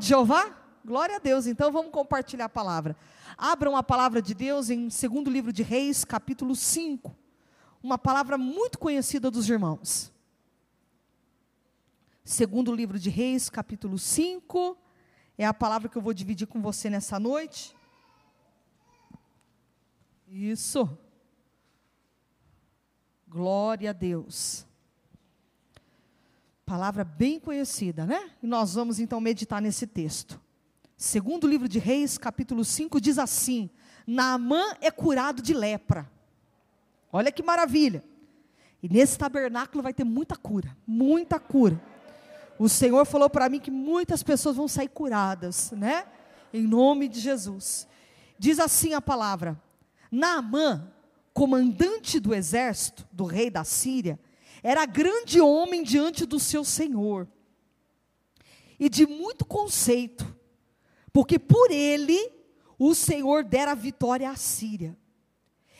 de Jeová? Glória a Deus. Então vamos compartilhar a palavra. Abram a palavra de Deus em segundo livro de Reis, capítulo 5. Uma palavra muito conhecida dos irmãos. Segundo livro de Reis, capítulo 5. É a palavra que eu vou dividir com você nessa noite. Isso. Glória a Deus. Palavra bem conhecida, né? E nós vamos então meditar nesse texto. Segundo livro de Reis, capítulo 5, diz assim: Naamã é curado de lepra. Olha que maravilha. E nesse tabernáculo vai ter muita cura, muita cura. O Senhor falou para mim que muitas pessoas vão sair curadas, né? Em nome de Jesus. Diz assim a palavra: Naamã, comandante do exército do rei da Síria, era grande homem diante do seu senhor. E de muito conceito, porque por ele o Senhor dera vitória à Síria.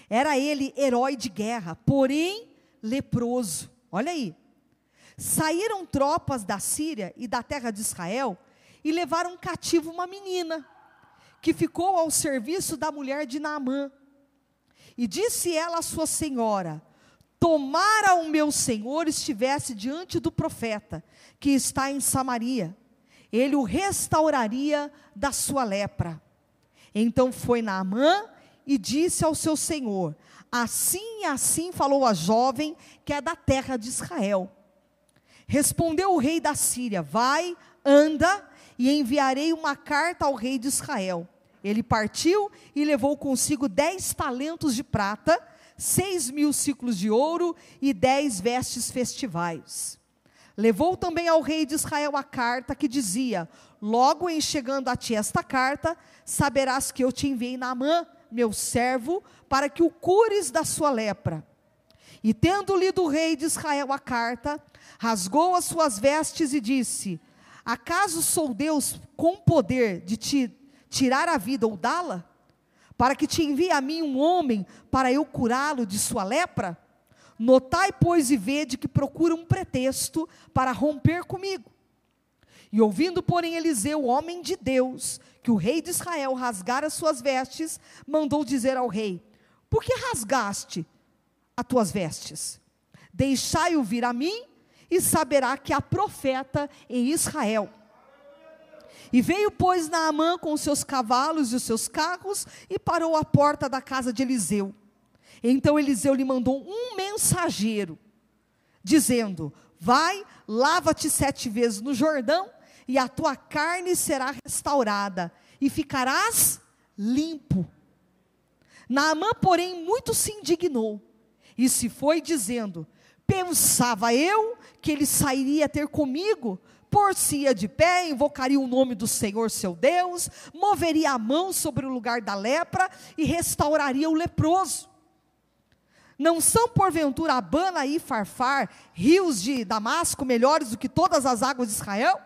Era ele herói de guerra, porém leproso. Olha aí. Saíram tropas da Síria e da terra de Israel e levaram cativo uma menina, que ficou ao serviço da mulher de Naamã. E disse ela à sua senhora: tomara o meu senhor estivesse diante do profeta, que está em Samaria, ele o restauraria da sua lepra. Então foi Naamã e disse ao seu senhor: Assim e assim falou a jovem que é da terra de Israel. Respondeu o rei da Síria: Vai, anda, e enviarei uma carta ao rei de Israel. Ele partiu e levou consigo dez talentos de prata seis mil ciclos de ouro e dez vestes festivais. Levou também ao rei de Israel a carta que dizia: Logo em chegando a ti esta carta, saberás que eu te enviei Naamã, meu servo, para que o cures da sua lepra. E tendo lido o rei de Israel a carta, rasgou as suas vestes e disse: Acaso sou Deus com poder de te tirar a vida ou dá-la? Para que te envie a mim um homem para eu curá-lo de sua lepra? Notai, pois, e vede que procura um pretexto para romper comigo. E ouvindo, porém, Eliseu, homem de Deus, que o rei de Israel rasgara suas vestes, mandou dizer ao rei: Por que rasgaste as tuas vestes? Deixai-o vir a mim, e saberá que há profeta em Israel. E veio, pois, Naamã com os seus cavalos e os seus carros e parou à porta da casa de Eliseu. Então Eliseu lhe mandou um mensageiro, dizendo: Vai, lava-te sete vezes no Jordão, e a tua carne será restaurada, e ficarás limpo. Naamã, porém, muito se indignou, e se foi dizendo: Pensava eu que ele sairia ter comigo, por-se-ia de pé, invocaria o nome do Senhor seu Deus, moveria a mão sobre o lugar da lepra e restauraria o leproso. Não são porventura Abana e Farfar, rios de Damasco, melhores do que todas as águas de Israel?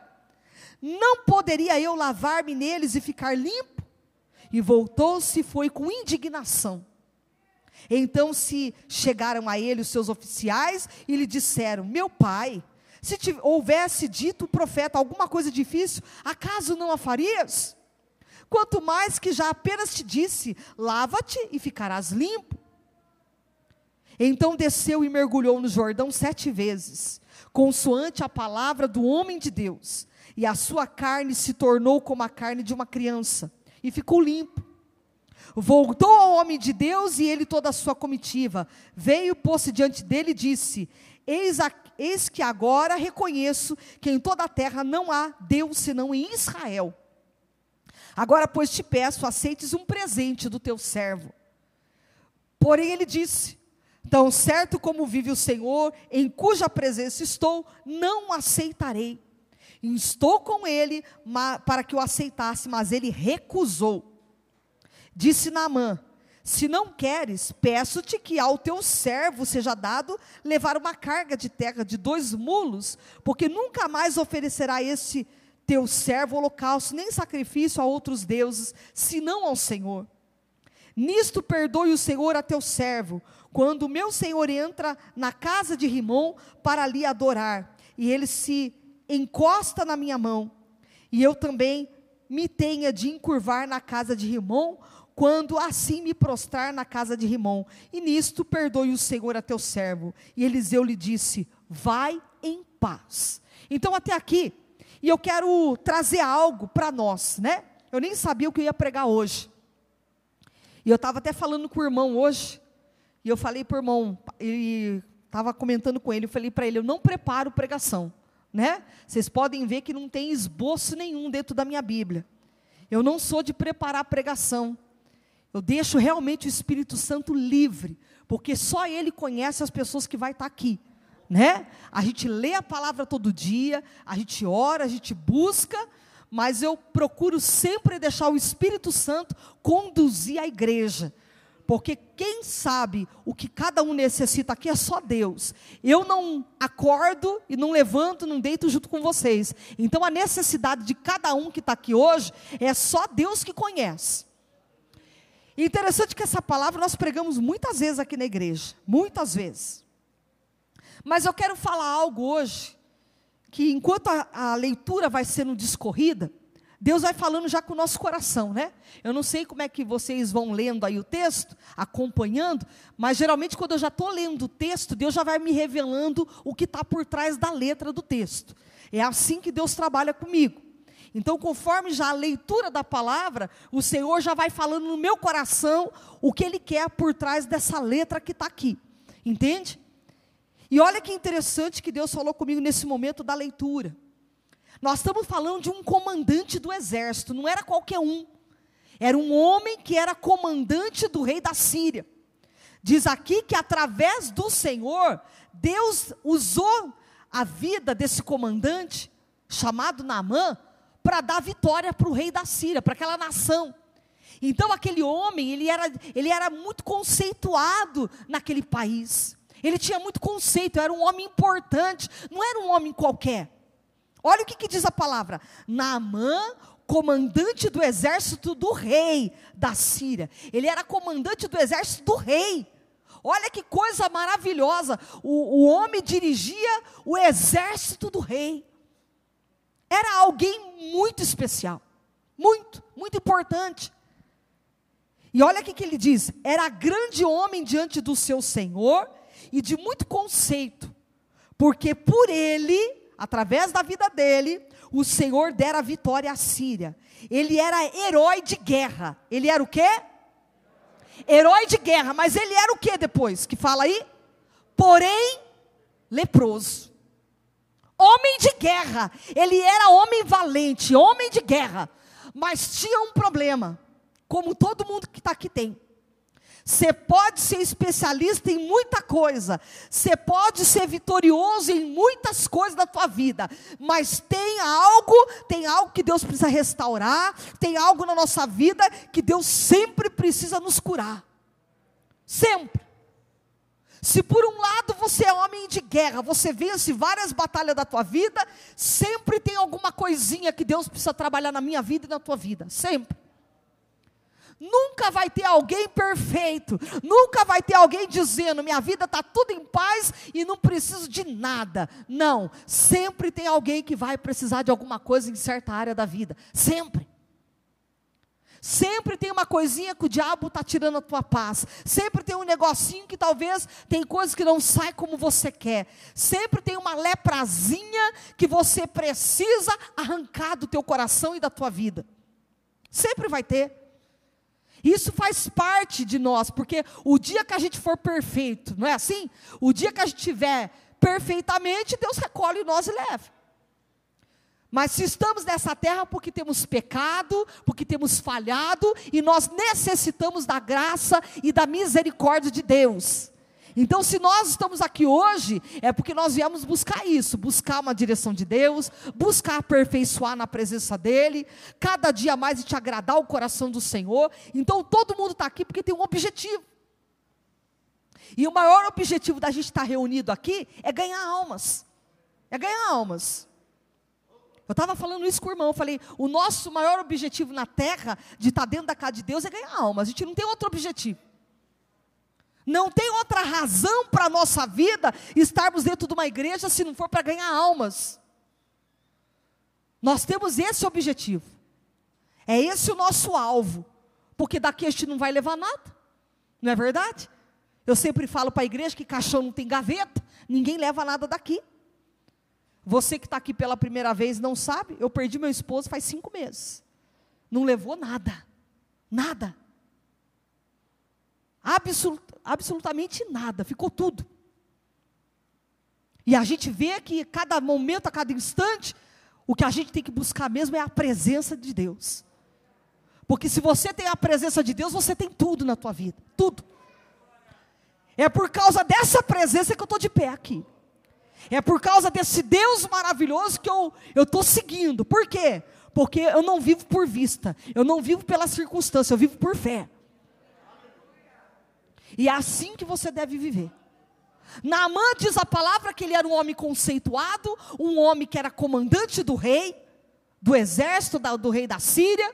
Não poderia eu lavar-me neles e ficar limpo? E voltou-se e foi com indignação. Então se chegaram a ele os seus oficiais e lhe disseram: Meu pai, se te, houvesse dito o profeta alguma coisa difícil, acaso não a farias? Quanto mais que já apenas te disse: lava-te e ficarás limpo. Então desceu e mergulhou no Jordão sete vezes, consoante a palavra do homem de Deus, e a sua carne se tornou como a carne de uma criança, e ficou limpo. Voltou ao homem de Deus e ele toda a sua comitiva. Veio, pôs-se diante dele e disse: Eis, a, eis que agora reconheço que em toda a terra não há Deus senão em Israel. Agora, pois, te peço, aceites um presente do teu servo. Porém, ele disse: Tão certo como vive o Senhor, em cuja presença estou, não aceitarei. Estou com ele para que o aceitasse, mas ele recusou. Disse Naamã: se não queres, peço-te que ao teu servo seja dado levar uma carga de terra de dois mulos, porque nunca mais oferecerá este teu servo holocausto, nem sacrifício a outros deuses, senão ao Senhor. Nisto perdoe o Senhor a teu servo, quando o meu Senhor entra na casa de Rimon para ali adorar, e ele se encosta na minha mão. e eu também me tenha de encurvar na casa de Rimon, quando assim me prostrar na casa de Rimon. E nisto perdoe o Senhor a teu servo. E Eliseu lhe disse: Vai em paz. Então, até aqui, e eu quero trazer algo para nós, né? Eu nem sabia o que eu ia pregar hoje. E eu estava até falando com o irmão hoje, e eu falei para o irmão, ele estava comentando com ele, eu falei para ele, eu não preparo pregação, né? Vocês podem ver que não tem esboço nenhum dentro da minha Bíblia. Eu não sou de preparar pregação. Eu deixo realmente o Espírito Santo livre, porque só Ele conhece as pessoas que vai estar aqui, né? A gente lê a palavra todo dia, a gente ora, a gente busca, mas eu procuro sempre deixar o Espírito Santo conduzir a igreja. Porque quem sabe o que cada um necessita aqui é só Deus. Eu não acordo e não levanto, não deito junto com vocês. Então a necessidade de cada um que está aqui hoje é só Deus que conhece. E interessante que essa palavra nós pregamos muitas vezes aqui na igreja. Muitas vezes. Mas eu quero falar algo hoje que enquanto a, a leitura vai sendo discorrida, Deus vai falando já com o nosso coração, né? Eu não sei como é que vocês vão lendo aí o texto, acompanhando, mas geralmente quando eu já estou lendo o texto, Deus já vai me revelando o que está por trás da letra do texto. É assim que Deus trabalha comigo. Então, conforme já a leitura da palavra, o Senhor já vai falando no meu coração o que Ele quer por trás dessa letra que está aqui. Entende? E olha que interessante que Deus falou comigo nesse momento da leitura. Nós estamos falando de um comandante do exército, não era qualquer um. Era um homem que era comandante do rei da Síria. Diz aqui que através do Senhor, Deus usou a vida desse comandante, chamado Naamã, para dar vitória para o rei da Síria, para aquela nação. Então aquele homem, ele era, ele era muito conceituado naquele país. Ele tinha muito conceito, era um homem importante, não era um homem qualquer. Olha o que, que diz a palavra: Naamã, comandante do exército do rei da Síria. Ele era comandante do exército do rei. Olha que coisa maravilhosa. O, o homem dirigia o exército do rei. Era alguém muito especial. Muito, muito importante. E olha o que, ele diz: era grande homem diante do seu senhor e de muito conceito, porque por ele através da vida dele, o Senhor dera vitória à Síria. Ele era herói de guerra. Ele era o quê? Herói de guerra, mas ele era o que depois? Que fala aí? Porém, leproso. Homem de guerra. Ele era homem valente, homem de guerra. Mas tinha um problema, como todo mundo que está aqui tem. Você pode ser especialista em muita coisa, você pode ser vitorioso em muitas coisas da tua vida, mas tem algo, tem algo que Deus precisa restaurar, tem algo na nossa vida que Deus sempre precisa nos curar. Sempre. Se por um lado você é homem de guerra, você vence várias batalhas da tua vida, sempre tem alguma coisinha que Deus precisa trabalhar na minha vida e na tua vida, sempre. Nunca vai ter alguém perfeito, nunca vai ter alguém dizendo: minha vida está tudo em paz e não preciso de nada. Não, sempre tem alguém que vai precisar de alguma coisa em certa área da vida, sempre. Sempre tem uma coisinha que o diabo está tirando a tua paz. Sempre tem um negocinho que talvez tem coisas que não sai como você quer. Sempre tem uma leprazinha que você precisa arrancar do teu coração e da tua vida. Sempre vai ter. Isso faz parte de nós, porque o dia que a gente for perfeito, não é assim? O dia que a gente tiver perfeitamente, Deus recolhe nós e leva. Mas se estamos nessa terra porque temos pecado, porque temos falhado e nós necessitamos da graça e da misericórdia de Deus. Então, se nós estamos aqui hoje, é porque nós viemos buscar isso, buscar uma direção de Deus, buscar aperfeiçoar na presença dEle, cada dia mais te agradar o coração do Senhor. Então, todo mundo está aqui porque tem um objetivo. E o maior objetivo da gente estar reunido aqui é ganhar almas. É ganhar almas. Eu estava falando isso com o irmão, eu falei, o nosso maior objetivo na terra, de estar dentro da casa de Deus, é ganhar almas. A gente não tem outro objetivo. Não tem outra razão para a nossa vida estarmos dentro de uma igreja se não for para ganhar almas. Nós temos esse objetivo. É esse o nosso alvo. Porque daqui a gente não vai levar nada. Não é verdade? Eu sempre falo para a igreja que caixão não tem gaveta, ninguém leva nada daqui. Você que está aqui pela primeira vez não sabe, eu perdi meu esposo faz cinco meses. Não levou nada. Nada. Absolut, absolutamente nada, ficou tudo. E a gente vê que cada momento, a cada instante, o que a gente tem que buscar mesmo é a presença de Deus. Porque se você tem a presença de Deus, você tem tudo na tua vida, tudo. É por causa dessa presença que eu estou de pé aqui. É por causa desse Deus maravilhoso que eu estou seguindo. Por quê? Porque eu não vivo por vista, eu não vivo pela circunstância, eu vivo por fé. E é assim que você deve viver. Naamã diz a palavra que ele era um homem conceituado, um homem que era comandante do rei, do exército da, do rei da Síria,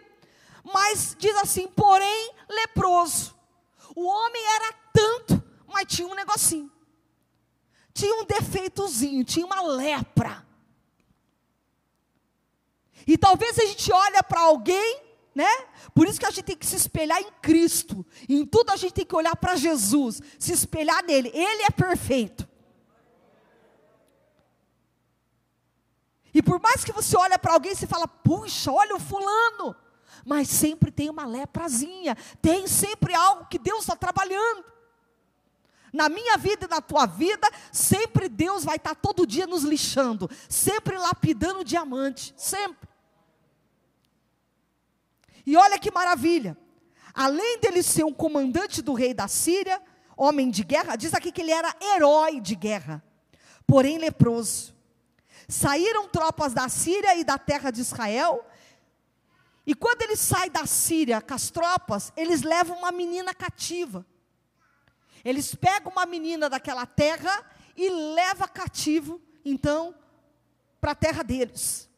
mas diz assim, porém leproso. O homem era tanto, mas tinha um negocinho. Tinha um defeitozinho, tinha uma lepra. E talvez a gente olha para alguém né? Por isso que a gente tem que se espelhar em Cristo. Em tudo a gente tem que olhar para Jesus, se espelhar nele. Ele é perfeito. E por mais que você olhe para alguém e fala, puxa, olha o fulano. Mas sempre tem uma leprazinha, tem sempre algo que Deus está trabalhando. Na minha vida e na tua vida, sempre Deus vai estar tá todo dia nos lixando, sempre lapidando diamante, sempre. E olha que maravilha. Além dele ser um comandante do rei da Síria, homem de guerra, diz aqui que ele era herói de guerra, porém leproso. Saíram tropas da Síria e da terra de Israel, e quando ele sai da Síria com as tropas, eles levam uma menina cativa. Eles pegam uma menina daquela terra e levam cativo, então, para a terra deles.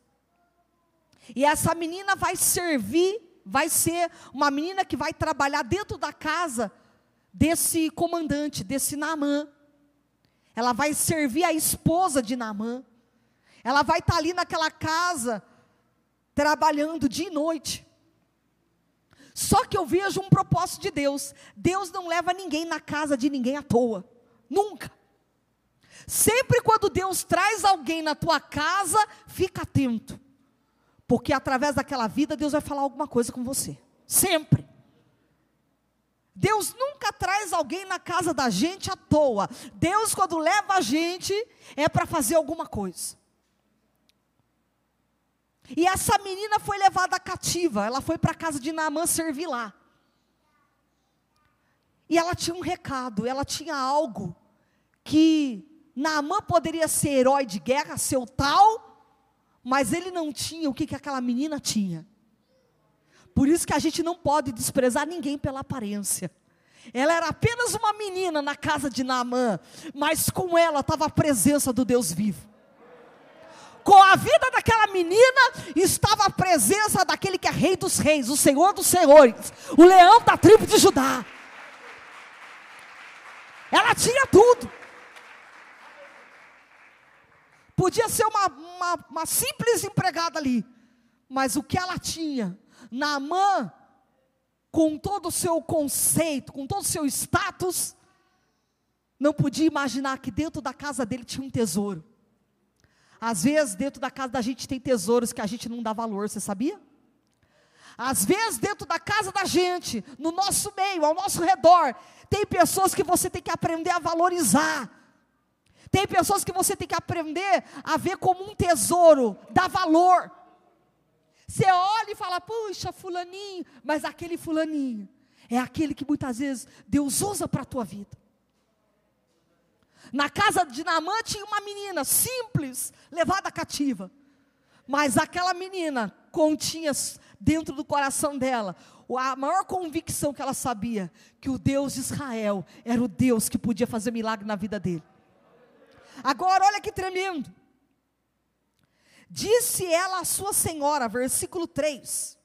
E essa menina vai servir vai ser uma menina que vai trabalhar dentro da casa desse comandante, desse Naamã. Ela vai servir a esposa de Naamã. Ela vai estar ali naquela casa, trabalhando dia e noite. Só que eu vejo um propósito de Deus. Deus não leva ninguém na casa de ninguém à toa. Nunca. Sempre quando Deus traz alguém na tua casa, fica atento. Porque através daquela vida Deus vai falar alguma coisa com você. Sempre. Deus nunca traz alguém na casa da gente à toa. Deus, quando leva a gente, é para fazer alguma coisa. E essa menina foi levada cativa. Ela foi para a casa de Naamã servir lá. E ela tinha um recado, ela tinha algo que Naamã poderia ser herói de guerra, seu tal, mas ele não tinha o que, que aquela menina tinha. Por isso que a gente não pode desprezar ninguém pela aparência. Ela era apenas uma menina na casa de Naamã, mas com ela estava a presença do Deus vivo. Com a vida daquela menina estava a presença daquele que é rei dos reis, o Senhor dos senhores, o leão da tribo de Judá. Ela tinha tudo. Podia ser uma, uma, uma simples empregada ali, mas o que ela tinha, Naamã, com todo o seu conceito, com todo o seu status, não podia imaginar que dentro da casa dele tinha um tesouro. Às vezes, dentro da casa da gente tem tesouros que a gente não dá valor, você sabia? Às vezes, dentro da casa da gente, no nosso meio, ao nosso redor, tem pessoas que você tem que aprender a valorizar. Tem pessoas que você tem que aprender a ver como um tesouro, dá valor. Você olha e fala, puxa, fulaninho, mas aquele fulaninho é aquele que muitas vezes Deus usa para a tua vida. Na casa de Naamã tinha uma menina simples, levada cativa. Mas aquela menina continha dentro do coração dela a maior convicção que ela sabia que o Deus de Israel era o Deus que podia fazer milagre na vida dele. Agora, olha que tremendo. Disse ela à sua senhora, versículo 3.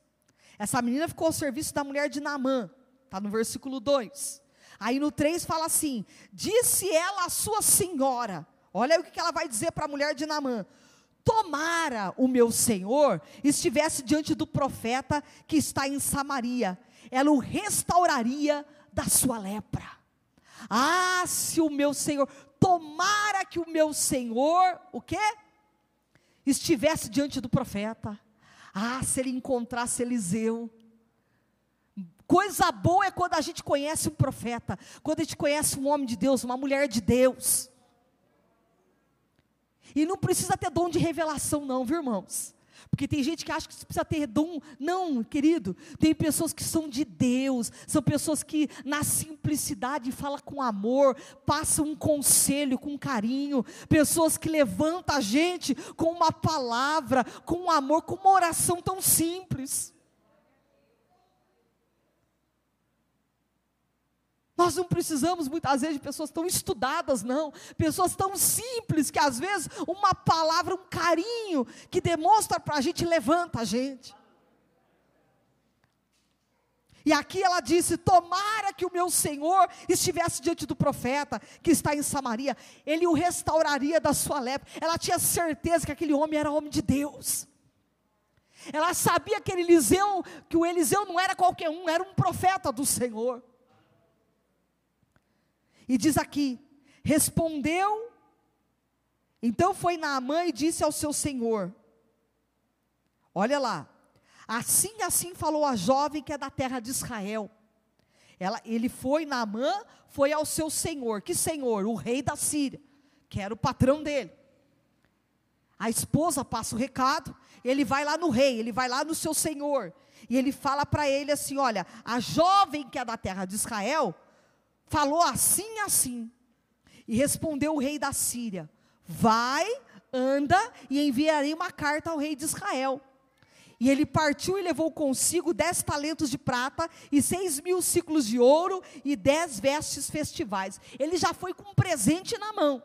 Essa menina ficou ao serviço da mulher de Naamã, está no versículo 2. Aí no 3 fala assim: Disse ela à sua senhora, olha o que ela vai dizer para a mulher de Naamã: Tomara o meu senhor estivesse diante do profeta que está em Samaria, ela o restauraria da sua lepra. Ah, se o meu senhor, tomara que o meu senhor, o quê? Estivesse diante do profeta. Ah, se ele encontrasse Eliseu. Coisa boa é quando a gente conhece um profeta, quando a gente conhece um homem de Deus, uma mulher de Deus. E não precisa ter dom de revelação, não, viu, irmãos? Porque tem gente que acha que precisa ter dom. Não, querido. Tem pessoas que são de Deus. São pessoas que, na simplicidade, falam com amor, passam um conselho com carinho. Pessoas que levantam a gente com uma palavra, com um amor, com uma oração tão simples. Nós não precisamos muitas vezes de pessoas tão estudadas, não. Pessoas tão simples que às vezes uma palavra, um carinho que demonstra para a gente levanta a gente. E aqui ela disse: Tomara que o meu Senhor estivesse diante do profeta que está em Samaria, ele o restauraria da sua lepra. Ela tinha certeza que aquele homem era homem de Deus. Ela sabia que Eliseu, que o Eliseu não era qualquer um, era um profeta do Senhor. E diz aqui: respondeu, então foi Naamã e disse ao seu senhor: Olha lá, assim assim falou a jovem que é da terra de Israel. Ela, ele foi, Naamã, foi ao seu senhor. Que senhor? O rei da Síria, que era o patrão dele. A esposa passa o recado, ele vai lá no rei, ele vai lá no seu senhor. E ele fala para ele assim: Olha, a jovem que é da terra de Israel falou assim assim. E respondeu o rei da Síria: Vai, anda e enviarei uma carta ao rei de Israel. E ele partiu e levou consigo dez talentos de prata e seis mil ciclos de ouro e dez vestes festivais. Ele já foi com um presente na mão.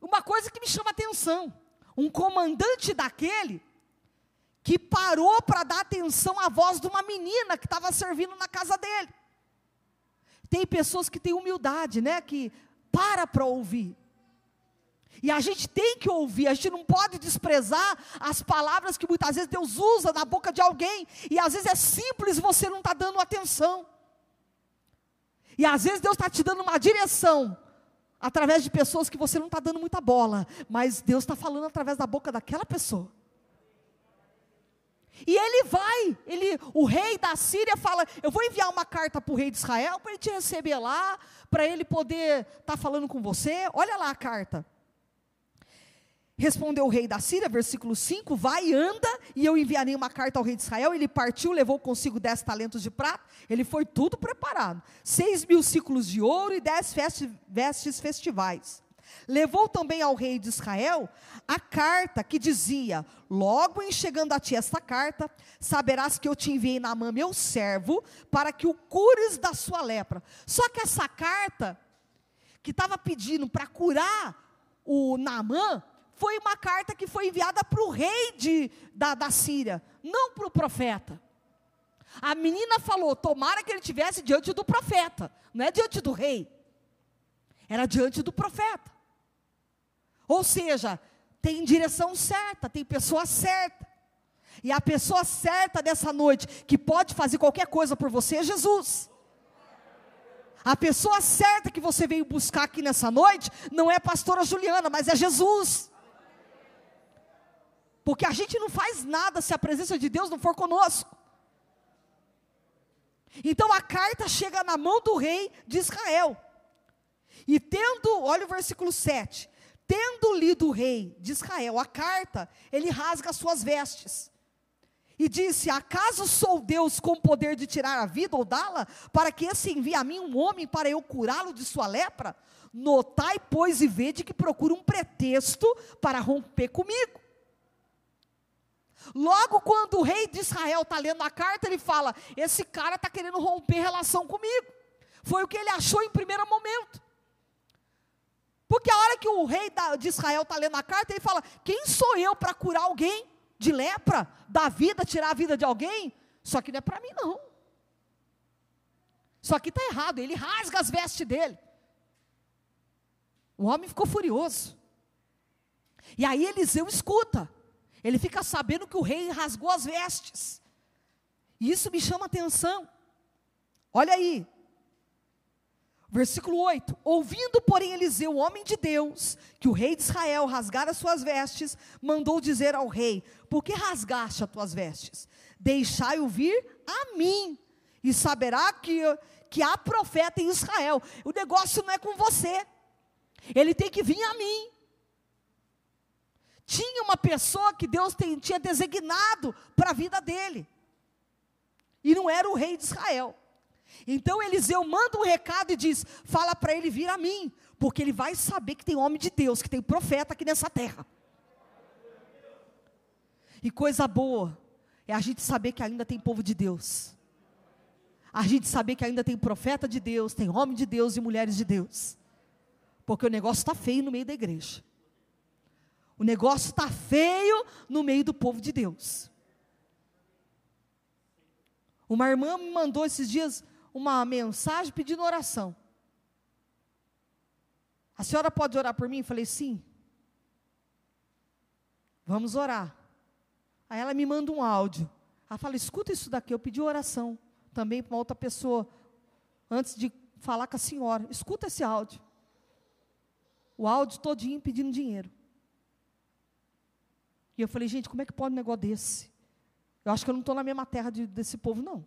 Uma coisa que me chama atenção: um comandante daquele que parou para dar atenção à voz de uma menina que estava servindo na casa dele. Tem pessoas que têm humildade, né? Que para para ouvir. E a gente tem que ouvir, a gente não pode desprezar as palavras que muitas vezes Deus usa na boca de alguém, e às vezes é simples você não está dando atenção. E às vezes Deus está te dando uma direção, através de pessoas que você não está dando muita bola, mas Deus está falando através da boca daquela pessoa. E ele vai, ele, o rei da Síria fala: Eu vou enviar uma carta para o rei de Israel para ele te receber lá, para ele poder estar tá falando com você. Olha lá a carta. Respondeu o rei da Síria, versículo 5: Vai, anda, e eu enviarei uma carta ao rei de Israel. Ele partiu, levou consigo dez talentos de prata. Ele foi tudo preparado: seis mil ciclos de ouro e dez vestes festivais. Levou também ao rei de Israel a carta que dizia: Logo em chegando a ti esta carta, saberás que eu te enviei na mão meu servo, para que o cures da sua lepra. Só que essa carta, que estava pedindo para curar o Naamã, foi uma carta que foi enviada para o rei de, da, da Síria, não para o profeta. A menina falou: tomara que ele tivesse diante do profeta, não é diante do rei, era diante do profeta. Ou seja, tem direção certa, tem pessoa certa. E a pessoa certa dessa noite, que pode fazer qualquer coisa por você, é Jesus. A pessoa certa que você veio buscar aqui nessa noite, não é a pastora Juliana, mas é Jesus. Porque a gente não faz nada se a presença de Deus não for conosco. Então a carta chega na mão do rei de Israel. E tendo, olha o versículo 7. Tendo lido o rei de Israel a carta, ele rasga suas vestes. E disse: Acaso sou Deus com poder de tirar a vida ou dá-la, para que esse envie a mim um homem para eu curá-lo de sua lepra? Notai, pois, e vede que procura um pretexto para romper comigo. Logo, quando o rei de Israel está lendo a carta, ele fala: Esse cara está querendo romper relação comigo. Foi o que ele achou em primeiro momento. Porque a hora que o rei de Israel está lendo a carta, ele fala: Quem sou eu para curar alguém de lepra, da vida, tirar a vida de alguém? Só que não é para mim, não. Só que está errado, ele rasga as vestes dele. O homem ficou furioso. E aí Eliseu escuta. Ele fica sabendo que o rei rasgou as vestes. E isso me chama atenção. Olha aí. Versículo 8: Ouvindo, porém, Eliseu, o homem de Deus, que o rei de Israel rasgara suas vestes, mandou dizer ao rei: Por que rasgaste as tuas vestes? Deixai-o vir a mim, e saberá que, que há profeta em Israel. O negócio não é com você, ele tem que vir a mim. Tinha uma pessoa que Deus tem, tinha designado para a vida dele, e não era o rei de Israel. Então Eliseu manda um recado e diz: Fala para ele vir a mim, porque ele vai saber que tem homem de Deus, que tem profeta aqui nessa terra. E coisa boa é a gente saber que ainda tem povo de Deus. A gente saber que ainda tem profeta de Deus, tem homem de Deus e mulheres de Deus. Porque o negócio está feio no meio da igreja. O negócio está feio no meio do povo de Deus. Uma irmã me mandou esses dias uma mensagem pedindo oração. A senhora pode orar por mim? Eu falei, sim. Vamos orar. Aí ela me manda um áudio. Ela fala, escuta isso daqui. Eu pedi oração também para uma outra pessoa, antes de falar com a senhora. Escuta esse áudio. O áudio todinho pedindo dinheiro. E eu falei, gente, como é que pode um negócio desse? Eu acho que eu não estou na mesma terra de, desse povo, não.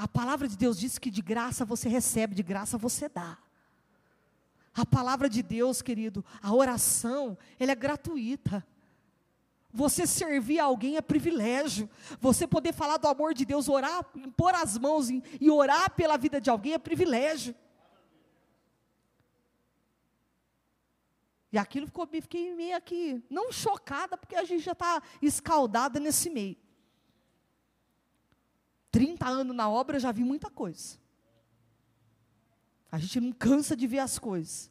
A palavra de Deus diz que de graça você recebe, de graça você dá. A palavra de Deus, querido, a oração, ela é gratuita. Você servir alguém é privilégio. Você poder falar do amor de Deus, orar, pôr as mãos e orar pela vida de alguém é privilégio. E aquilo ficou, fiquei meio aqui, não chocada, porque a gente já está escaldada nesse meio. 30 anos na obra, eu já vi muita coisa. A gente não cansa de ver as coisas.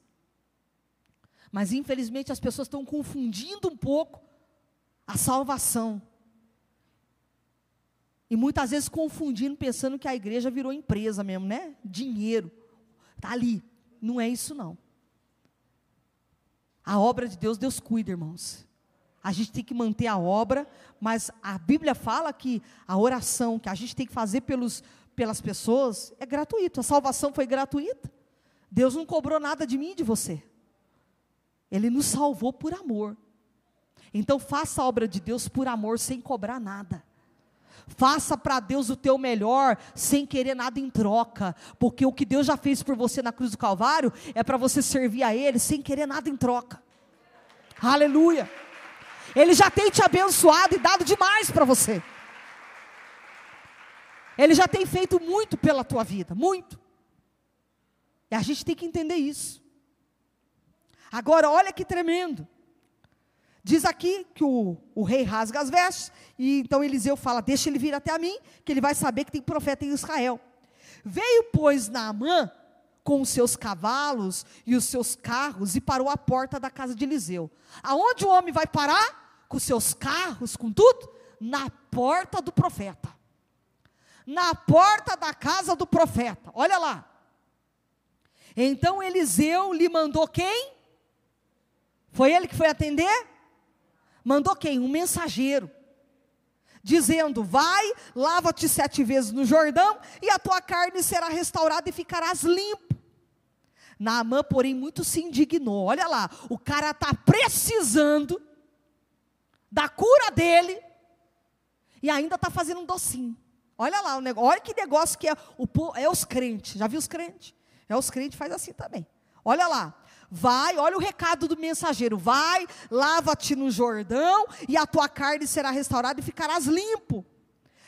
Mas infelizmente as pessoas estão confundindo um pouco a salvação. E muitas vezes confundindo, pensando que a igreja virou empresa mesmo, né? Dinheiro. Está ali. Não é isso não. A obra de Deus, Deus cuida, irmãos. A gente tem que manter a obra, mas a Bíblia fala que a oração que a gente tem que fazer pelos, pelas pessoas é gratuito. A salvação foi gratuita. Deus não cobrou nada de mim e de você. Ele nos salvou por amor. Então faça a obra de Deus por amor, sem cobrar nada. Faça para Deus o teu melhor, sem querer nada em troca, porque o que Deus já fez por você na cruz do Calvário é para você servir a Ele sem querer nada em troca. Aleluia. Ele já tem te abençoado e dado demais para você. Ele já tem feito muito pela tua vida, muito. E a gente tem que entender isso. Agora, olha que tremendo. Diz aqui que o, o rei rasga as vestes, e então Eliseu fala: Deixa ele vir até a mim, que ele vai saber que tem profeta em Israel. Veio, pois, Naamã com os seus cavalos e os seus carros e parou à porta da casa de Eliseu. Aonde o homem vai parar? Com seus carros, com tudo? Na porta do profeta. Na porta da casa do profeta. Olha lá. Então Eliseu lhe mandou quem? Foi ele que foi atender? Mandou quem? Um mensageiro. Dizendo: Vai, lava-te sete vezes no Jordão, e a tua carne será restaurada e ficarás limpo. Naamã, porém, muito se indignou. Olha lá, o cara está precisando da cura dele e ainda está fazendo um docinho. Olha lá o olha que negócio que é, o, é os crentes. Já viu os crentes? É os crentes faz assim também. Olha lá. Vai, olha o recado do mensageiro. Vai, lava-te no Jordão, e a tua carne será restaurada e ficarás limpo.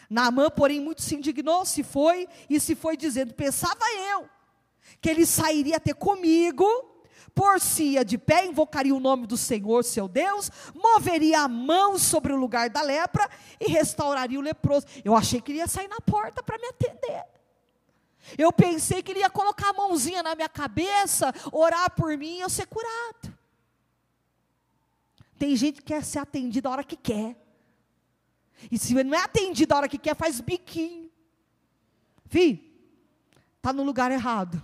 Naamã, porém, muito se indignou, se foi, e se foi dizendo: Pensava eu que ele sairia até comigo, por-se-ia de pé, invocaria o nome do Senhor, seu Deus, moveria a mão sobre o lugar da lepra e restauraria o leproso. Eu achei que ele ia sair na porta para me atender. Eu pensei que ele ia colocar a mãozinha na minha cabeça, orar por mim e eu ser curado. Tem gente que quer ser atendido a hora que quer. E se não é atendido a hora que quer, faz biquinho. Vi? Está no lugar errado.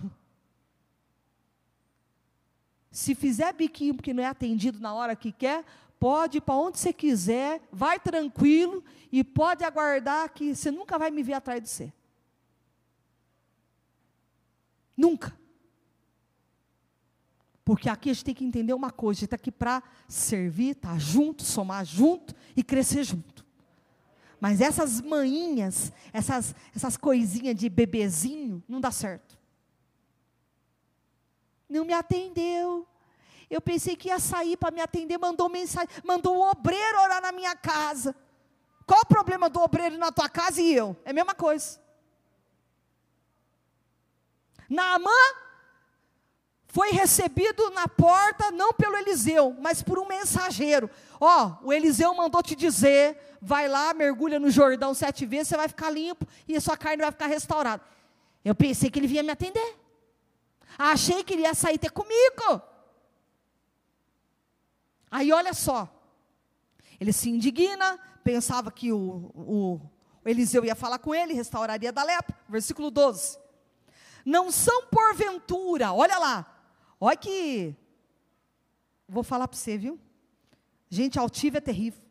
Se fizer biquinho porque não é atendido na hora que quer, pode ir para onde você quiser, vai tranquilo e pode aguardar que você nunca vai me ver atrás de você. Nunca. Porque aqui a gente tem que entender uma coisa: a gente está aqui para servir, estar tá junto, somar junto e crescer junto. Mas essas manhinhas, essas, essas coisinhas de bebezinho, não dá certo. Não me atendeu. Eu pensei que ia sair para me atender, mandou mensagem, mandou o obreiro orar na minha casa. Qual o problema do obreiro na tua casa e eu? É a mesma coisa. Naamã foi recebido na porta não pelo Eliseu, mas por um mensageiro. Ó, oh, o Eliseu mandou te dizer, vai lá, mergulha no Jordão sete vezes, você vai ficar limpo e a sua carne vai ficar restaurada. Eu pensei que ele vinha me atender. Achei que ele ia sair ter comigo. Aí olha só, ele se indigna, pensava que o, o, o Eliseu ia falar com ele, restauraria da lepra. Versículo 12. Não são porventura, olha lá, Olha que. Vou falar para você, viu? Gente altiva é terrível.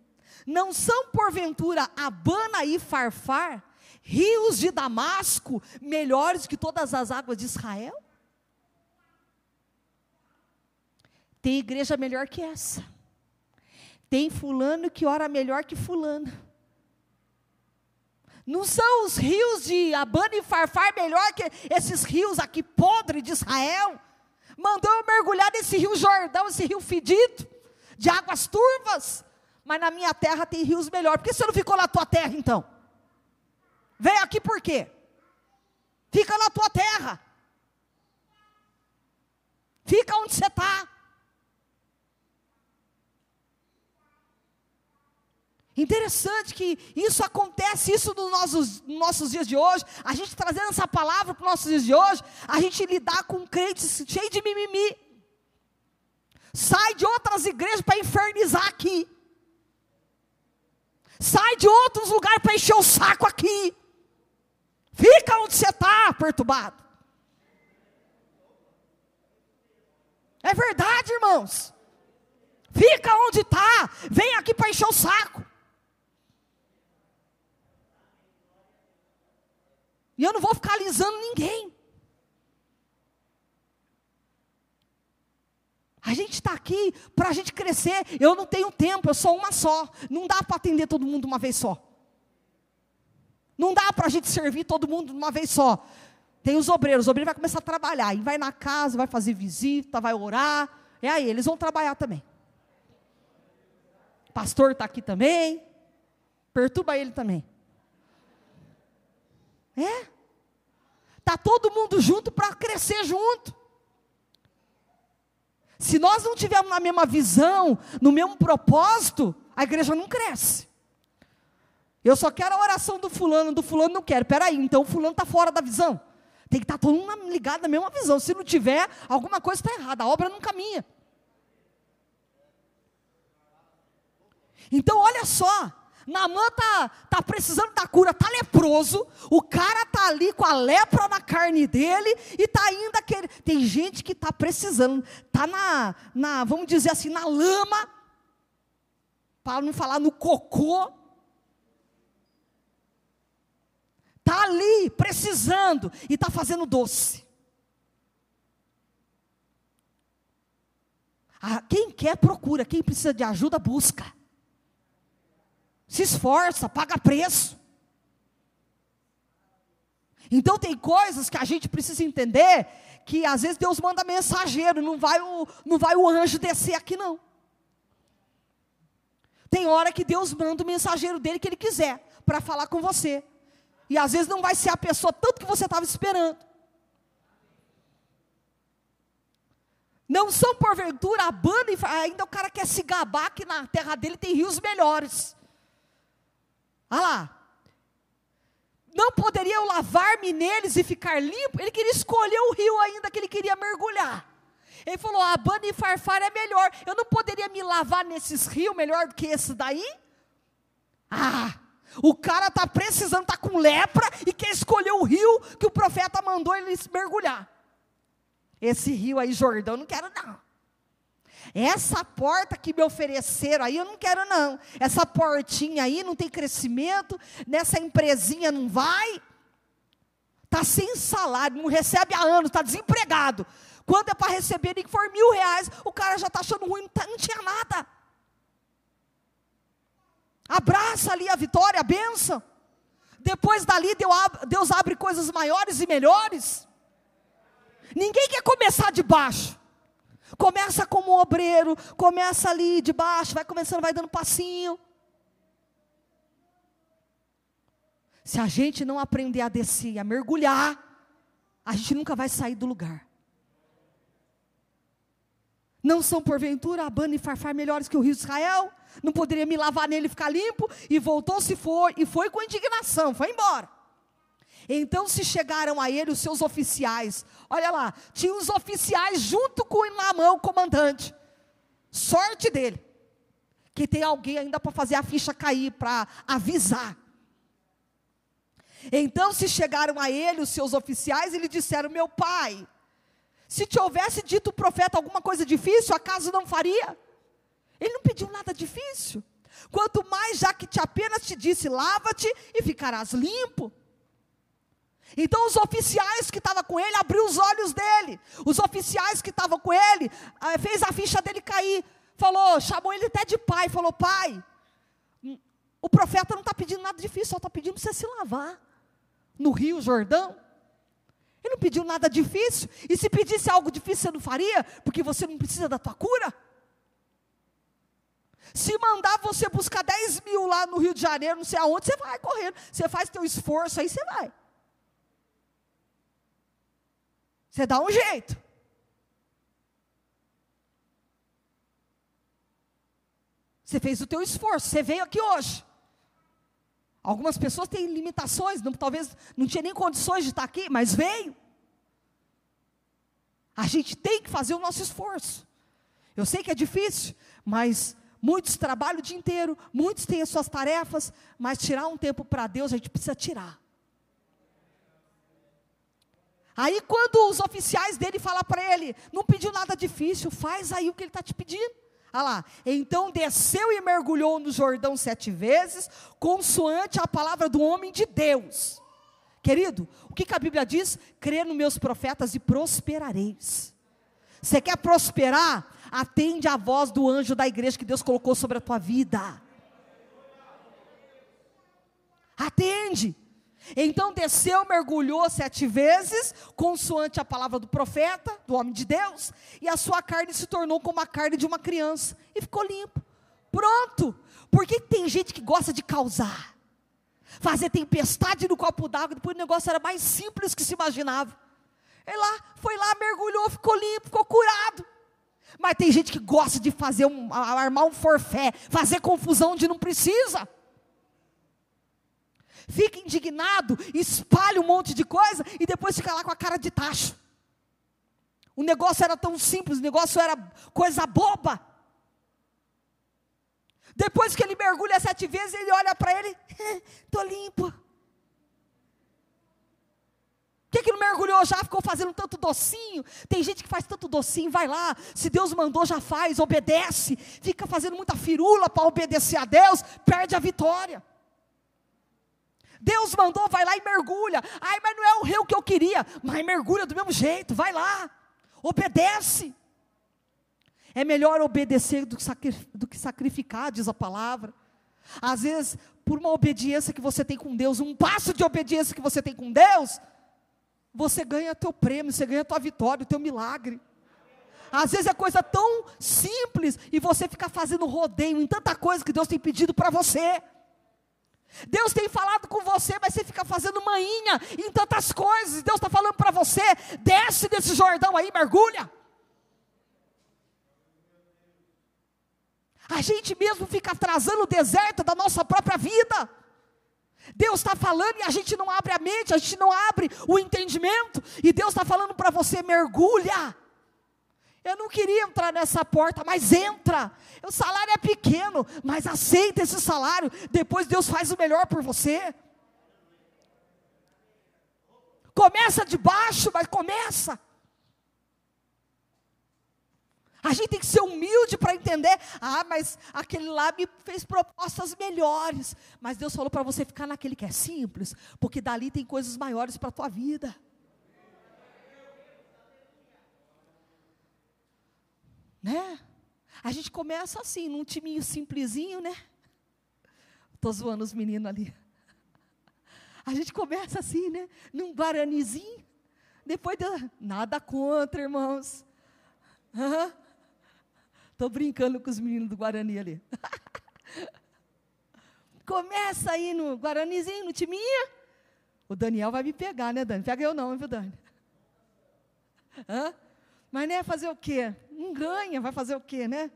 Não são porventura Abana e Farfar, rios de Damasco, melhores que todas as águas de Israel? Tem igreja melhor que essa. Tem fulano que ora melhor que fulano. Não são os rios de Abana e Farfar melhor que esses rios aqui podres de Israel? Mandou eu mergulhar nesse rio Jordão, esse rio fedido, de águas turvas. Mas na minha terra tem rios melhores. Por que você não ficou na tua terra então? Veio aqui por quê? Fica na tua terra. Fica onde você está. Interessante que isso acontece, isso nos nossos, nos nossos dias de hoje, a gente trazendo essa palavra para os nossos dias de hoje, a gente lidar com crentes cheios de mimimi. Sai de outras igrejas para infernizar aqui. Sai de outros lugares para encher o saco aqui. Fica onde você está, perturbado. É verdade, irmãos. Fica onde está. Vem aqui para encher o saco. E eu não vou ficar alisando ninguém. A gente está aqui para a gente crescer. Eu não tenho tempo, eu sou uma só. Não dá para atender todo mundo uma vez só. Não dá para a gente servir todo mundo uma vez só. Tem os obreiros, os obreiros vai começar a trabalhar. E vai na casa, vai fazer visita, vai orar. É aí, eles vão trabalhar também. O pastor está aqui também. Perturba ele também. É? Tá todo mundo junto para crescer junto. Se nós não tivermos na mesma visão, no mesmo propósito, a igreja não cresce. Eu só quero a oração do fulano, do fulano não quero. Peraí, então o fulano está fora da visão. Tem que estar tá todo mundo ligado na mesma visão. Se não tiver, alguma coisa está errada. A obra não caminha. Então, olha só. Naamã tá, tá precisando da cura, tá leproso, o cara tá ali com a lepra na carne dele e tá ainda querendo. Tem gente que tá precisando, tá na, na, vamos dizer assim, na lama, para não falar no cocô. Tá ali precisando e tá fazendo doce. Ah, quem quer procura, quem precisa de ajuda busca se esforça, paga preço. Então tem coisas que a gente precisa entender que às vezes Deus manda mensageiro, não vai o, não vai o anjo descer aqui não. Tem hora que Deus manda o mensageiro dele que ele quiser para falar com você. E às vezes não vai ser a pessoa tanto que você estava esperando. Não são porventura a banda, ainda o cara quer se gabar que na terra dele tem rios melhores. Olha lá. Não poderia eu lavar-me neles e ficar limpo? Ele queria escolher o rio ainda que ele queria mergulhar. Ele falou: a Abana e Farfar é melhor. Eu não poderia me lavar nesses rios melhor do que esse daí? Ah, o cara está precisando, está com lepra e quer escolher o rio que o profeta mandou ele mergulhar. Esse rio aí, Jordão, não quero não. Essa porta que me ofereceram aí eu não quero não. Essa portinha aí não tem crescimento, nessa empresinha não vai. Está sem salário, não recebe há anos, está desempregado. Quando é para receber, nem que for mil reais, o cara já está achando ruim, não, tá, não tinha nada. Abraça ali a vitória, a bênção. Depois dali, Deus abre coisas maiores e melhores. Ninguém quer começar de baixo. Começa como um obreiro, começa ali de baixo, vai começando, vai dando passinho. Se a gente não aprender a descer, a mergulhar, a gente nunca vai sair do lugar. Não são porventura Abana e Farfar melhores que o rio de Israel? Não poderia me lavar nele e ficar limpo? E voltou, se foi, e foi com indignação, foi embora. Então se chegaram a ele os seus oficiais. Olha lá, tinha os oficiais junto com o Namã, o comandante. Sorte dele. Que tem alguém ainda para fazer a ficha cair, para avisar. Então se chegaram a ele os seus oficiais e lhe disseram: Meu pai, se te houvesse dito o profeta alguma coisa difícil, acaso não faria? Ele não pediu nada difícil. Quanto mais já que te apenas te disse, lava-te e ficarás limpo. Então os oficiais que estavam com ele abriu os olhos dele. Os oficiais que estavam com ele ah, fez a ficha dele cair. Falou, chamou ele até de pai. Falou, pai, o profeta não está pedindo nada difícil, só está pedindo para você se lavar no Rio Jordão. Ele não pediu nada difícil. E se pedisse algo difícil, você não faria? Porque você não precisa da tua cura? Se mandar você buscar 10 mil lá no Rio de Janeiro, não sei aonde, você vai correndo. Você faz teu esforço, aí você vai. Você dá um jeito. Você fez o teu esforço, você veio aqui hoje. Algumas pessoas têm limitações, não, talvez não tinha nem condições de estar aqui, mas veio. A gente tem que fazer o nosso esforço. Eu sei que é difícil, mas muitos trabalham o dia inteiro, muitos têm as suas tarefas, mas tirar um tempo para Deus a gente precisa tirar. Aí quando os oficiais dele falam para ele, não pediu nada difícil, faz aí o que ele está te pedindo. Olha lá, então desceu e mergulhou no Jordão sete vezes, consoante a palavra do homem de Deus. Querido, o que, que a Bíblia diz? Crê nos meus profetas e prosperareis. Você quer prosperar? Atende à voz do anjo da igreja que Deus colocou sobre a tua vida. Atende. Então desceu, mergulhou sete vezes, consoante a palavra do profeta, do homem de Deus, e a sua carne se tornou como a carne de uma criança, e ficou limpo. Pronto! Porque tem gente que gosta de causar, fazer tempestade no copo d'água, depois o negócio era mais simples que se imaginava. Ele lá, foi lá, mergulhou, ficou limpo, ficou curado. Mas tem gente que gosta de fazer um, armar um forfé, fazer confusão onde não precisa fica indignado, espalha um monte de coisa e depois fica lá com a cara de tacho. O negócio era tão simples, o negócio era coisa boba. Depois que ele mergulha sete vezes, ele olha para ele, estou limpo. Por que, que não mergulhou já? Ficou fazendo tanto docinho. Tem gente que faz tanto docinho, vai lá. Se Deus mandou, já faz, obedece. Fica fazendo muita firula para obedecer a Deus, perde a vitória. Deus mandou, vai lá e mergulha. Ai, mas não é o rio que eu queria. Mas mergulha do mesmo jeito, vai lá. Obedece. É melhor obedecer do que, sacrificar, diz a palavra. Às vezes, por uma obediência que você tem com Deus, um passo de obediência que você tem com Deus, você ganha teu prêmio, você ganha tua vitória, o teu milagre. Às vezes é coisa tão simples e você fica fazendo rodeio em tanta coisa que Deus tem pedido para você. Deus tem falado com você, mas você fica fazendo manhinha em tantas coisas. Deus está falando para você: desce desse Jordão aí, mergulha. A gente mesmo fica atrasando o deserto da nossa própria vida. Deus está falando e a gente não abre a mente, a gente não abre o entendimento. E Deus está falando para você: mergulha. Eu não queria entrar nessa porta, mas entra. O salário é pequeno, mas aceita esse salário. Depois Deus faz o melhor por você. Começa de baixo, mas começa. A gente tem que ser humilde para entender. Ah, mas aquele lá me fez propostas melhores. Mas Deus falou para você ficar naquele que é simples, porque dali tem coisas maiores para a tua vida. Né? A gente começa assim, num timinho simplesinho, né? Estou zoando os meninos ali. A gente começa assim, né? Num guaranizinho. Depois, de... nada contra, irmãos. Estou brincando com os meninos do Guarani ali. Começa aí no Guaranizinho, no timinha. O Daniel vai me pegar, né, Dani? Pega eu não, viu, Dani? Hã? Mas, né, fazer o quê? Não ganha, vai fazer o quê, né?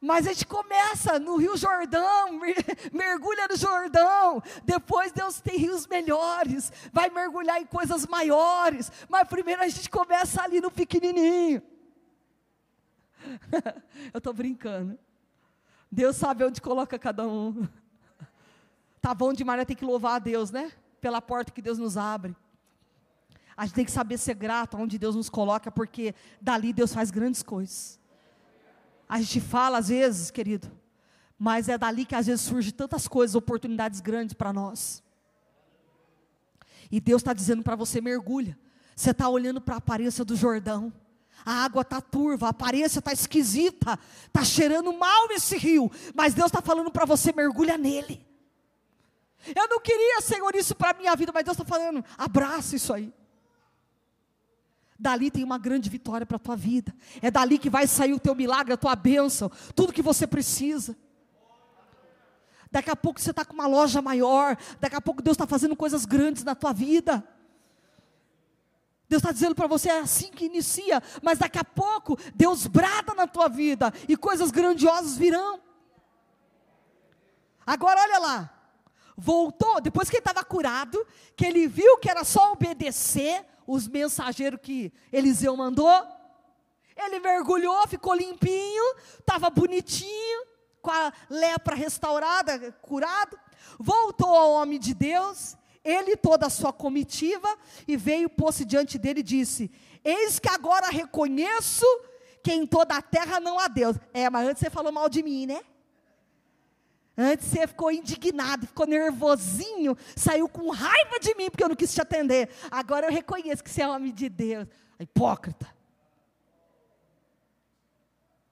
Mas a gente começa no Rio Jordão, mergulha no Jordão. Depois Deus tem rios melhores, vai mergulhar em coisas maiores. Mas primeiro a gente começa ali no pequenininho. Eu estou brincando. Deus sabe onde coloca cada um. Tá bom demais, tem que louvar a Deus, né? Pela porta que Deus nos abre. A gente tem que saber ser grato onde Deus nos coloca, porque dali Deus faz grandes coisas. A gente fala às vezes, querido, mas é dali que às vezes surgem tantas coisas, oportunidades grandes para nós. E Deus está dizendo para você: mergulha. Você está olhando para a aparência do Jordão. A água está turva, a aparência está esquisita, está cheirando mal nesse rio. Mas Deus está falando para você: mergulha nele. Eu não queria, Senhor, isso para a minha vida, mas Deus está falando: abraça isso aí dali tem uma grande vitória para a tua vida. É dali que vai sair o teu milagre, a tua bênção, tudo que você precisa. Daqui a pouco você está com uma loja maior, daqui a pouco Deus está fazendo coisas grandes na tua vida. Deus está dizendo para você, é assim que inicia, mas daqui a pouco Deus brada na tua vida e coisas grandiosas virão. Agora olha lá, voltou, depois que ele estava curado, que ele viu que era só obedecer, os mensageiros que Eliseu mandou. Ele mergulhou, ficou limpinho, estava bonitinho, com a lepra restaurada, curado. Voltou ao homem de Deus, ele e toda a sua comitiva, e veio, pôs-se diante dele e disse: Eis que agora reconheço que em toda a terra não há Deus. É, mas antes você falou mal de mim, né? Antes você ficou indignado, ficou nervosinho, saiu com raiva de mim porque eu não quis te atender. Agora eu reconheço que você é homem de Deus. Hipócrita.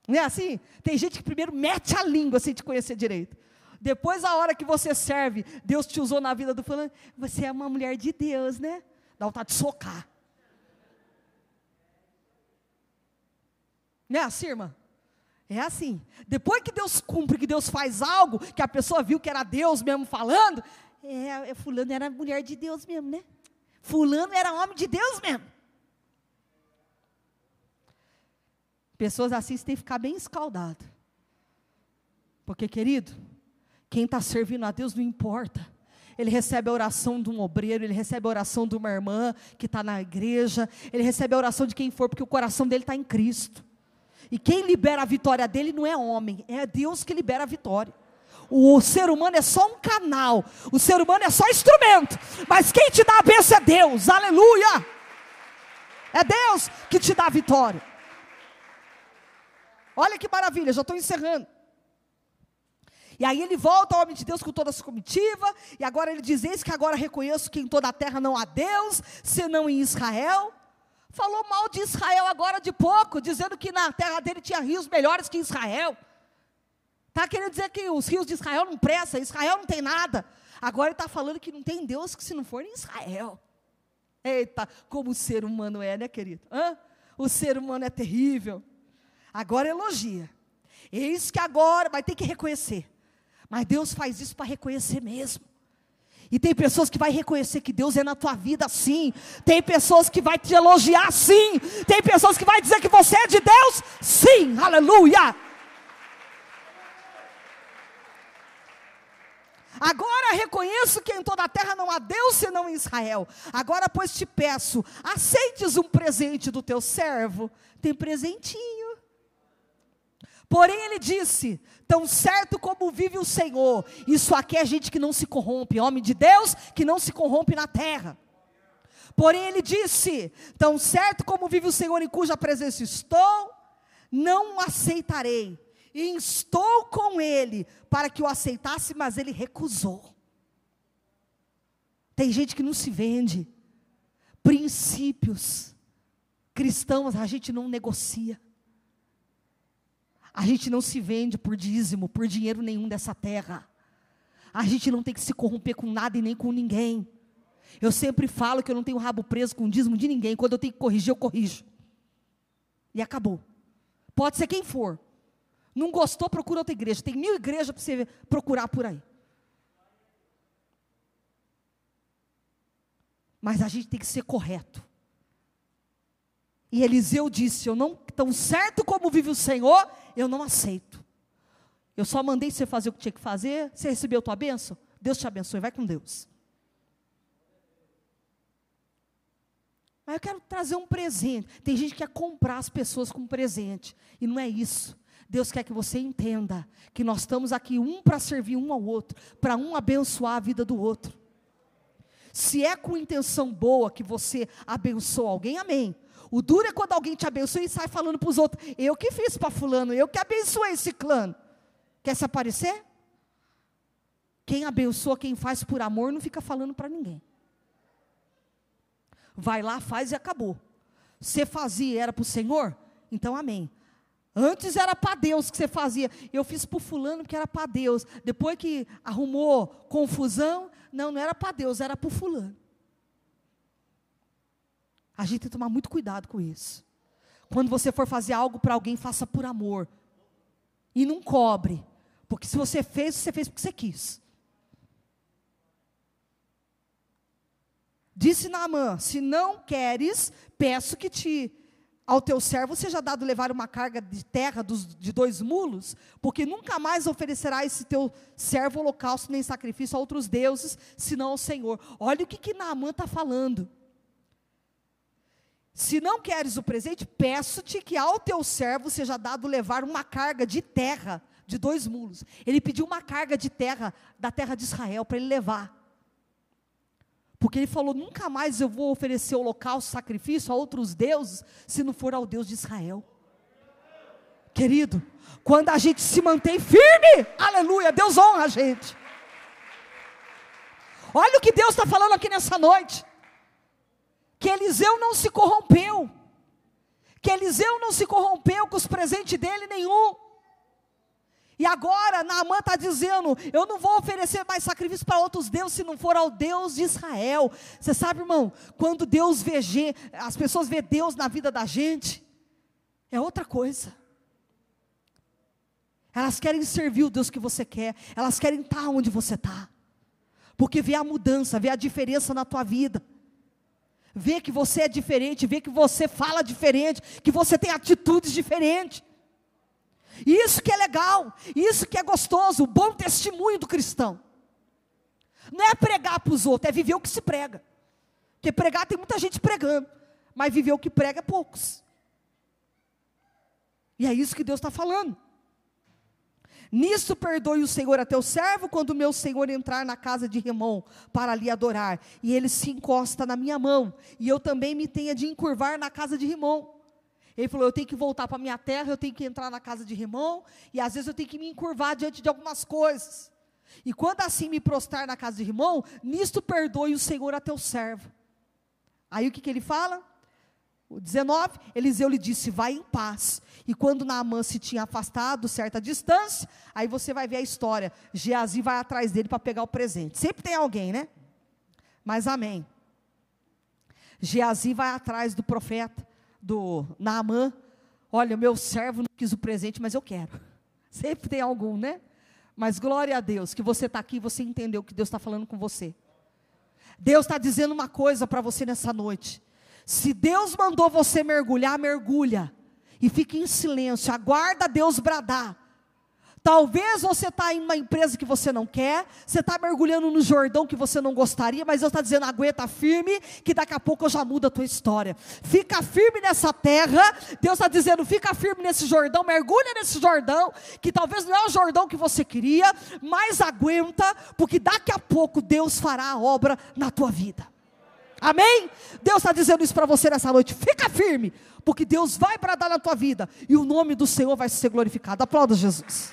Não é assim? Tem gente que primeiro mete a língua sem te conhecer direito. Depois, a hora que você serve, Deus te usou na vida do fulano, você é uma mulher de Deus, né? Dá vontade de socar. Não é assim, irmã? É assim. Depois que Deus cumpre, que Deus faz algo, que a pessoa viu que era Deus mesmo falando, é, é, fulano era mulher de Deus mesmo, né? Fulano era homem de Deus mesmo. Pessoas assim tem que ficar bem escaldado. Porque, querido, quem está servindo a Deus não importa. Ele recebe a oração de um obreiro, ele recebe a oração de uma irmã que está na igreja, ele recebe a oração de quem for, porque o coração dele está em Cristo. E quem libera a vitória dele não é homem, é Deus que libera a vitória. O ser humano é só um canal, o ser humano é só instrumento, mas quem te dá a bênção é Deus, aleluia! É Deus que te dá a vitória. Olha que maravilha, já estou encerrando. E aí ele volta ao homem de Deus com toda a sua comitiva, e agora ele diz: Eis que agora reconheço que em toda a terra não há Deus, senão em Israel. Falou mal de Israel agora de pouco, dizendo que na terra dele tinha rios melhores que Israel. Está querendo dizer que os rios de Israel não prestam, Israel não tem nada. Agora ele está falando que não tem Deus que se não for em Israel. Eita, como o ser humano é, né, querido? Hã? O ser humano é terrível. Agora elogia. Eis que agora vai ter que reconhecer. Mas Deus faz isso para reconhecer mesmo. E tem pessoas que vai reconhecer que Deus é na tua vida sim. Tem pessoas que vai te elogiar sim. Tem pessoas que vai dizer que você é de Deus sim. Aleluia. Agora reconheço que em toda a terra não há Deus senão em Israel. Agora, pois, te peço, aceites um presente do teu servo. Tem presentinho. Porém, ele disse: Tão certo como vive o Senhor, isso aqui é gente que não se corrompe, homem de Deus que não se corrompe na terra. Porém, ele disse: Tão certo como vive o Senhor em cuja presença estou, não o aceitarei. E estou com ele para que o aceitasse, mas ele recusou. Tem gente que não se vende. Princípios cristãos a gente não negocia. A gente não se vende por dízimo, por dinheiro nenhum dessa terra. A gente não tem que se corromper com nada e nem com ninguém. Eu sempre falo que eu não tenho rabo preso com dízimo de ninguém. Quando eu tenho que corrigir, eu corrijo. E acabou. Pode ser quem for. Não gostou, procura outra igreja. Tem mil igrejas para você procurar por aí. Mas a gente tem que ser correto. E Eliseu disse: Eu não, tão certo como vive o Senhor, eu não aceito. Eu só mandei você fazer o que tinha que fazer. Você recebeu a tua bênção? Deus te abençoe, vai com Deus. Mas eu quero trazer um presente. Tem gente que quer comprar as pessoas com presente. E não é isso. Deus quer que você entenda que nós estamos aqui um para servir um ao outro, para um abençoar a vida do outro. Se é com intenção boa que você abençoa alguém, amém. O duro é quando alguém te abençoa e sai falando para os outros: eu que fiz para Fulano, eu que abençoei esse clã. Quer se aparecer? Quem abençoa, quem faz por amor, não fica falando para ninguém. Vai lá, faz e acabou. Você fazia, era para o Senhor? Então amém. Antes era para Deus que você fazia. Eu fiz para fulano porque era para Deus. Depois que arrumou confusão, não, não era para Deus, era para fulano. A gente tem que tomar muito cuidado com isso. Quando você for fazer algo para alguém, faça por amor. E não cobre. Porque se você fez, você fez porque você quis. Disse Naamã: Se não queres, peço que te ao teu servo seja dado levar uma carga de terra dos, de dois mulos, porque nunca mais oferecerá esse teu servo holocausto nem sacrifício a outros deuses, senão ao Senhor. Olha o que, que Naamã está falando. Se não queres o presente, peço-te que ao teu servo seja dado levar uma carga de terra de dois mulos. Ele pediu uma carga de terra da terra de Israel para ele levar. Porque ele falou: nunca mais eu vou oferecer holocausto, sacrifício a outros deuses, se não for ao Deus de Israel. Querido, quando a gente se mantém firme, aleluia, Deus honra a gente. Olha o que Deus está falando aqui nessa noite. Que Eliseu não se corrompeu. Que Eliseu não se corrompeu com os presentes dele nenhum. E agora Naamã está dizendo: eu não vou oferecer mais sacrifício para outros deuses se não for ao Deus de Israel. Você sabe, irmão, quando Deus vê, as pessoas vê Deus na vida da gente, é outra coisa. Elas querem servir o Deus que você quer, elas querem estar onde você está, porque vê a mudança, vê a diferença na tua vida vê que você é diferente, vê que você fala diferente, que você tem atitudes diferentes. Isso que é legal, isso que é gostoso, o bom testemunho do cristão. Não é pregar para os outros, é viver o que se prega. Porque pregar tem muita gente pregando, mas viver o que prega é poucos. E é isso que Deus está falando. Nisso perdoe o Senhor a teu servo, quando meu Senhor entrar na casa de Remon para ali adorar, e ele se encosta na minha mão, e eu também me tenha de encurvar na casa de Remon. Ele falou: eu tenho que voltar para minha terra, eu tenho que entrar na casa de Rimão, e às vezes eu tenho que me encurvar diante de algumas coisas. E quando assim me prostrar na casa de Rimão, nisto perdoe o Senhor a teu servo. Aí o que, que ele fala? O 19, Eliseu lhe disse: Vai em paz. E quando Naamã se tinha afastado certa distância, aí você vai ver a história. Geazi vai atrás dele para pegar o presente. Sempre tem alguém, né? Mas amém. Geazi vai atrás do profeta do Naamã, olha, meu servo não quis o presente, mas eu quero. Sempre tem algum, né? Mas glória a Deus que você está aqui e você entendeu que Deus está falando com você. Deus está dizendo uma coisa para você nessa noite. Se Deus mandou você mergulhar, mergulha. E fique em silêncio, aguarda Deus bradar. Talvez você está em uma empresa que você não quer, você está mergulhando no Jordão que você não gostaria, mas Deus está dizendo: aguenta firme, que daqui a pouco eu já mudo a tua história. Fica firme nessa terra, Deus está dizendo: fica firme nesse Jordão, mergulha nesse Jordão, que talvez não é o Jordão que você queria, mas aguenta, porque daqui a pouco Deus fará a obra na tua vida. Amém? Deus está dizendo isso para você nessa noite. Fica firme, porque Deus vai bradar na tua vida e o nome do Senhor vai ser glorificado. Aplauda Jesus.